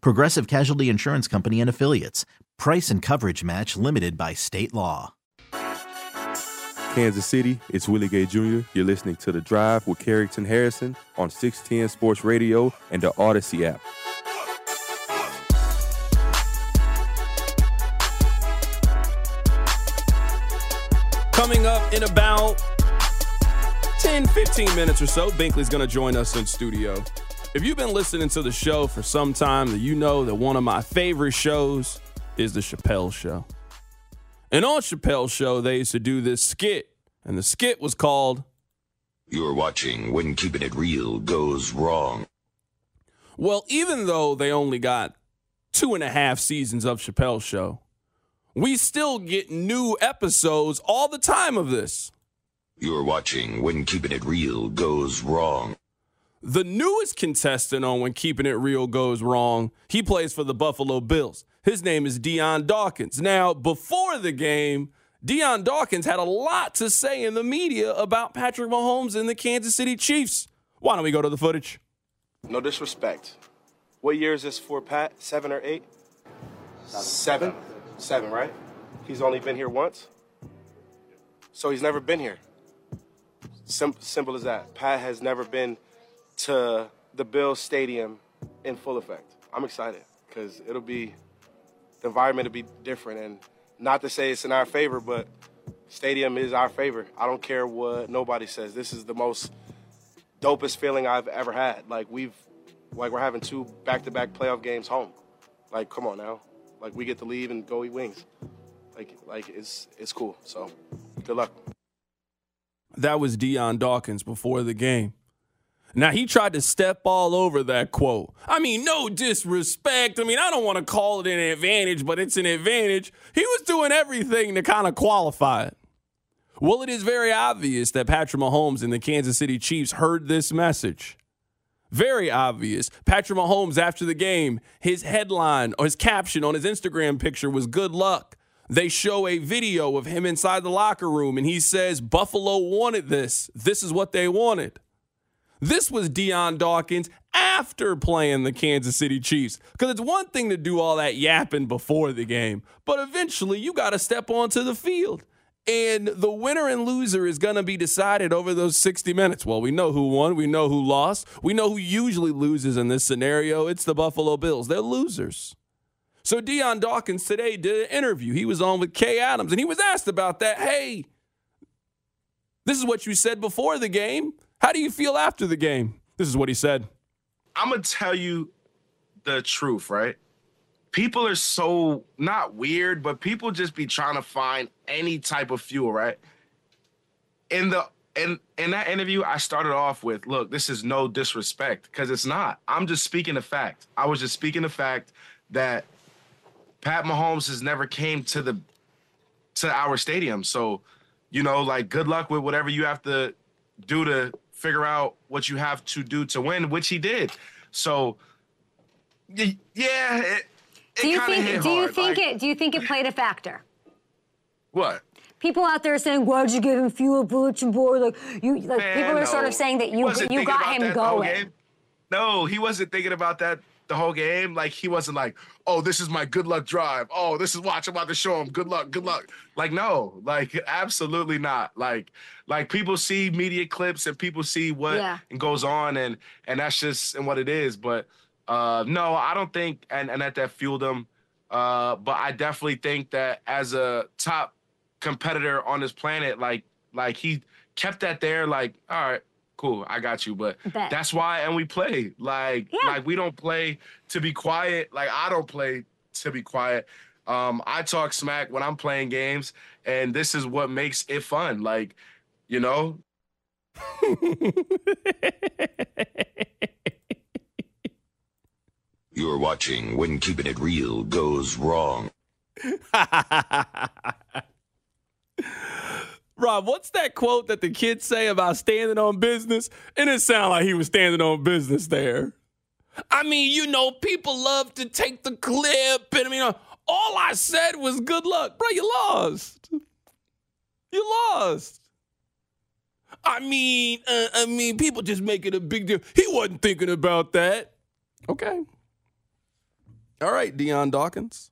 Progressive Casualty Insurance Company and Affiliates. Price and coverage match limited by state law. Kansas City, it's Willie Gay Jr. You're listening to The Drive with Carrington Harrison on 610 Sports Radio and the Odyssey app. Coming up in about 10, 15 minutes or so, Binkley's going to join us in studio. If you've been listening to the show for some time, then you know that one of my favorite shows is The Chappelle Show. And on Chappelle's show, they used to do this skit, and the skit was called You're watching When Keeping It Real Goes Wrong. Well, even though they only got two and a half seasons of Chappelle's show, we still get new episodes all the time of this. You're watching When Keeping It Real Goes Wrong. The newest contestant on When Keeping It Real Goes Wrong, he plays for the Buffalo Bills. His name is Dion Dawkins. Now, before the game, Dion Dawkins had a lot to say in the media about Patrick Mahomes and the Kansas City Chiefs. Why don't we go to the footage? No disrespect. What year is this for Pat? Seven or eight? Seven? Seven, right? He's only been here once? So he's never been here. Sim- simple as that. Pat has never been to the Bills Stadium in full effect. I'm excited because it'll be, the environment will be different. And not to say it's in our favor, but stadium is our favor. I don't care what nobody says. This is the most dopest feeling I've ever had. Like we've, like we're having two back-to-back playoff games home. Like, come on now. Like we get to leave and go eat wings. Like, like it's it's cool. So, good luck. That was Dion Dawkins before the game. Now he tried to step all over that quote. I mean, no disrespect. I mean, I don't want to call it an advantage, but it's an advantage. He was doing everything to kind of qualify it. Well, it is very obvious that Patrick Mahomes and the Kansas City Chiefs heard this message. Very obvious. Patrick Mahomes, after the game, his headline or his caption on his Instagram picture was good luck. They show a video of him inside the locker room, and he says, Buffalo wanted this. This is what they wanted. This was Dion Dawkins after playing the Kansas City Chiefs. Because it's one thing to do all that yapping before the game, but eventually you got to step onto the field. And the winner and loser is going to be decided over those 60 minutes. Well, we know who won. We know who lost. We know who usually loses in this scenario. It's the Buffalo Bills. They're losers. So Dion Dawkins today did an interview. He was on with Kay Adams, and he was asked about that. Hey, this is what you said before the game. How do you feel after the game? This is what he said. I'm gonna tell you the truth, right? People are so not weird, but people just be trying to find any type of fuel, right? In the in in that interview, I started off with, look, this is no disrespect, because it's not. I'm just speaking the fact. I was just speaking the fact that Pat Mahomes has never came to the to our stadium. So, you know, like good luck with whatever you have to do to figure out what you have to do to win, which he did. So, yeah, it, it Do you think? Do you think Like, it? Do you think it played a factor? What? People out there saying, "Why'd you give him fuel, bulletin board?" Like you, like Man, people are sort of saying that you you got him going. No, he wasn't thinking about that the whole game. Like he wasn't like, "Oh, this is my good luck drive. Oh, this is watch. I'm about to show him good luck, good luck." Like no, like absolutely not. Like like people see media clips and people see what Yeah. goes on, and and that's just and what it is. But uh no, I don't think. And and that that fueled him. Uh, but I definitely think that as a top competitor on this planet, like like he kept that there. Like, all right, cool, I got you. But Bet. that's why, and we play like Yeah. like we don't play to be quiet. Like I don't play to be quiet. Um, I talk smack when I'm playing games, and this is what makes it fun. Like, you know, You're watching When Keeping It Real Goes Wrong. Rob, what's that quote that the kids say about standing on business? And it sounded like he was standing on business there. I mean, you know, people love to take the clip, and I mean, all I said was good luck, bro. You lost. You lost. I mean, uh, I mean, people just make it a big deal. He wasn't thinking about that. Okay. All right, Dion Dawkins.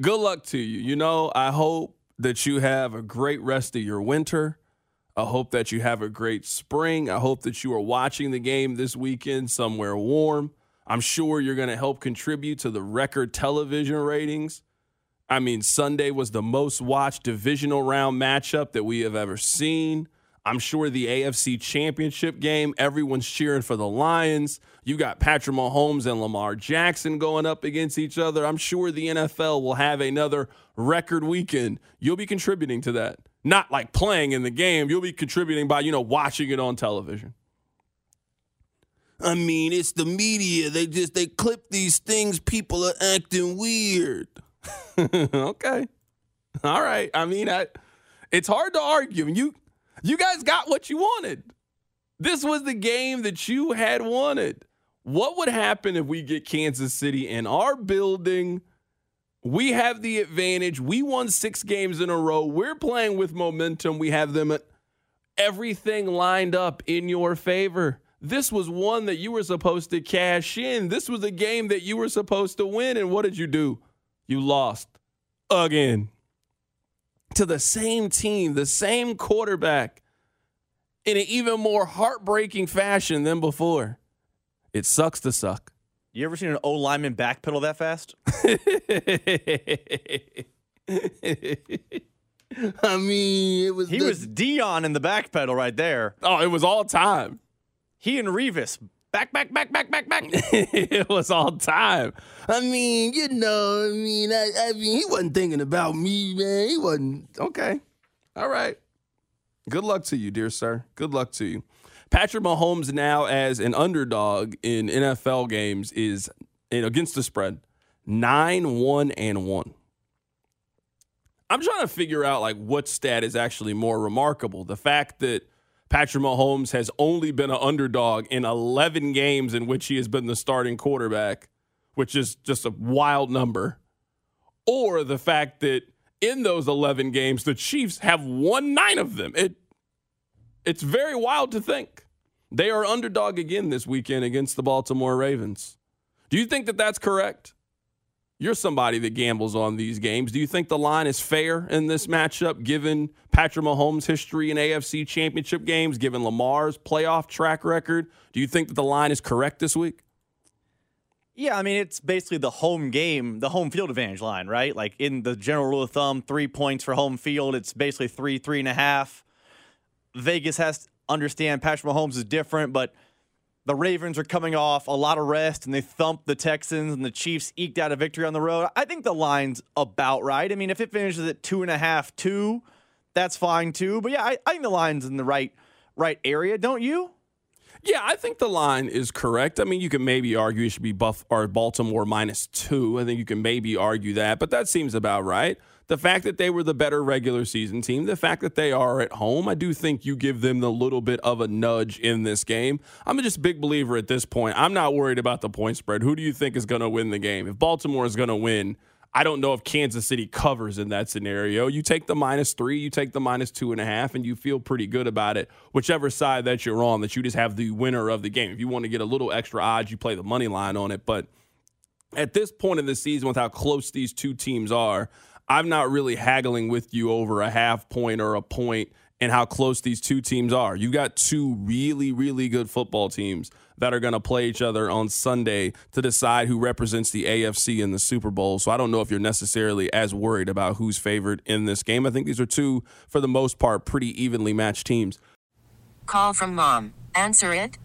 Good luck to you. You know, I hope that you have a great rest of your winter. I hope that you have a great spring. I hope that you are watching the game this weekend somewhere warm. I'm sure you're going to help contribute to the record television ratings. I mean, Sunday was the most watched divisional round matchup that we have ever seen. I'm sure the AFC championship game, everyone's cheering for the Lions. You got Patrick Mahomes and Lamar Jackson going up against each other. I'm sure the NFL will have another record weekend. You'll be contributing to that. Not like playing in the game, you'll be contributing by, you know, watching it on television. I mean, it's the media. They just they clip these things. People are acting weird. okay. All right. I mean, I, it's hard to argue. You you guys got what you wanted. This was the game that you had wanted. What would happen if we get Kansas City in our building? We have the advantage. We won 6 games in a row. We're playing with momentum. We have them at everything lined up in your favor. This was one that you were supposed to cash in. This was a game that you were supposed to win. And what did you do? You lost again to the same team, the same quarterback, in an even more heartbreaking fashion than before. It sucks to suck. You ever seen an O lineman backpedal that fast? I mean, it was He the- was Dion in the backpedal right there. oh, it was all time. He and Revis back, back, back, back, back, back. it was all time. I mean, you know, I mean, I, I mean, he wasn't thinking about me, man. He wasn't. Okay. All right. Good luck to you, dear sir. Good luck to you. Patrick Mahomes now as an underdog in NFL games is against the spread nine one and one. I'm trying to figure out like what stat is actually more remarkable. The fact that Patrick Mahomes has only been an underdog in 11 games in which he has been the starting quarterback, which is just a wild number. Or the fact that in those 11 games, the Chiefs have won nine of them. It, it's very wild to think. They are underdog again this weekend against the Baltimore Ravens. Do you think that that's correct? You're somebody that gambles on these games. Do you think the line is fair in this matchup, given Patrick Mahomes' history in AFC championship games, given Lamar's playoff track record? Do you think that the line is correct this week? Yeah, I mean, it's basically the home game, the home field advantage line, right? Like in the general rule of thumb, three points for home field. It's basically three, three and a half. Vegas has to understand Patrick Mahomes is different, but the Ravens are coming off a lot of rest and they thumped the Texans and the Chiefs eked out a victory on the road. I think the line's about right. I mean, if it finishes at two and a half, two, that's fine too. But yeah, I, I think the line's in the right right area, don't you? Yeah, I think the line is correct. I mean, you can maybe argue it should be Buff or Baltimore minus two. I think you can maybe argue that, but that seems about right. The fact that they were the better regular season team, the fact that they are at home, I do think you give them the little bit of a nudge in this game. I'm just a big believer at this point. I'm not worried about the point spread. Who do you think is going to win the game? If Baltimore is going to win, I don't know if Kansas City covers in that scenario. You take the minus three, you take the minus two and a half, and you feel pretty good about it. Whichever side that you're on, that you just have the winner of the game. If you want to get a little extra odds, you play the money line on it. But at this point in the season, with how close these two teams are, I'm not really haggling with you over a half point or a point and how close these two teams are. You've got two really, really good football teams that are going to play each other on Sunday to decide who represents the AFC in the Super Bowl. So I don't know if you're necessarily as worried about who's favored in this game. I think these are two, for the most part, pretty evenly matched teams. Call from mom. Answer it.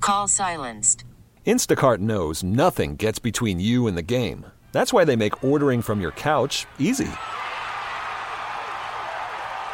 Call silenced. Instacart knows nothing gets between you and the game. That's why they make ordering from your couch easy.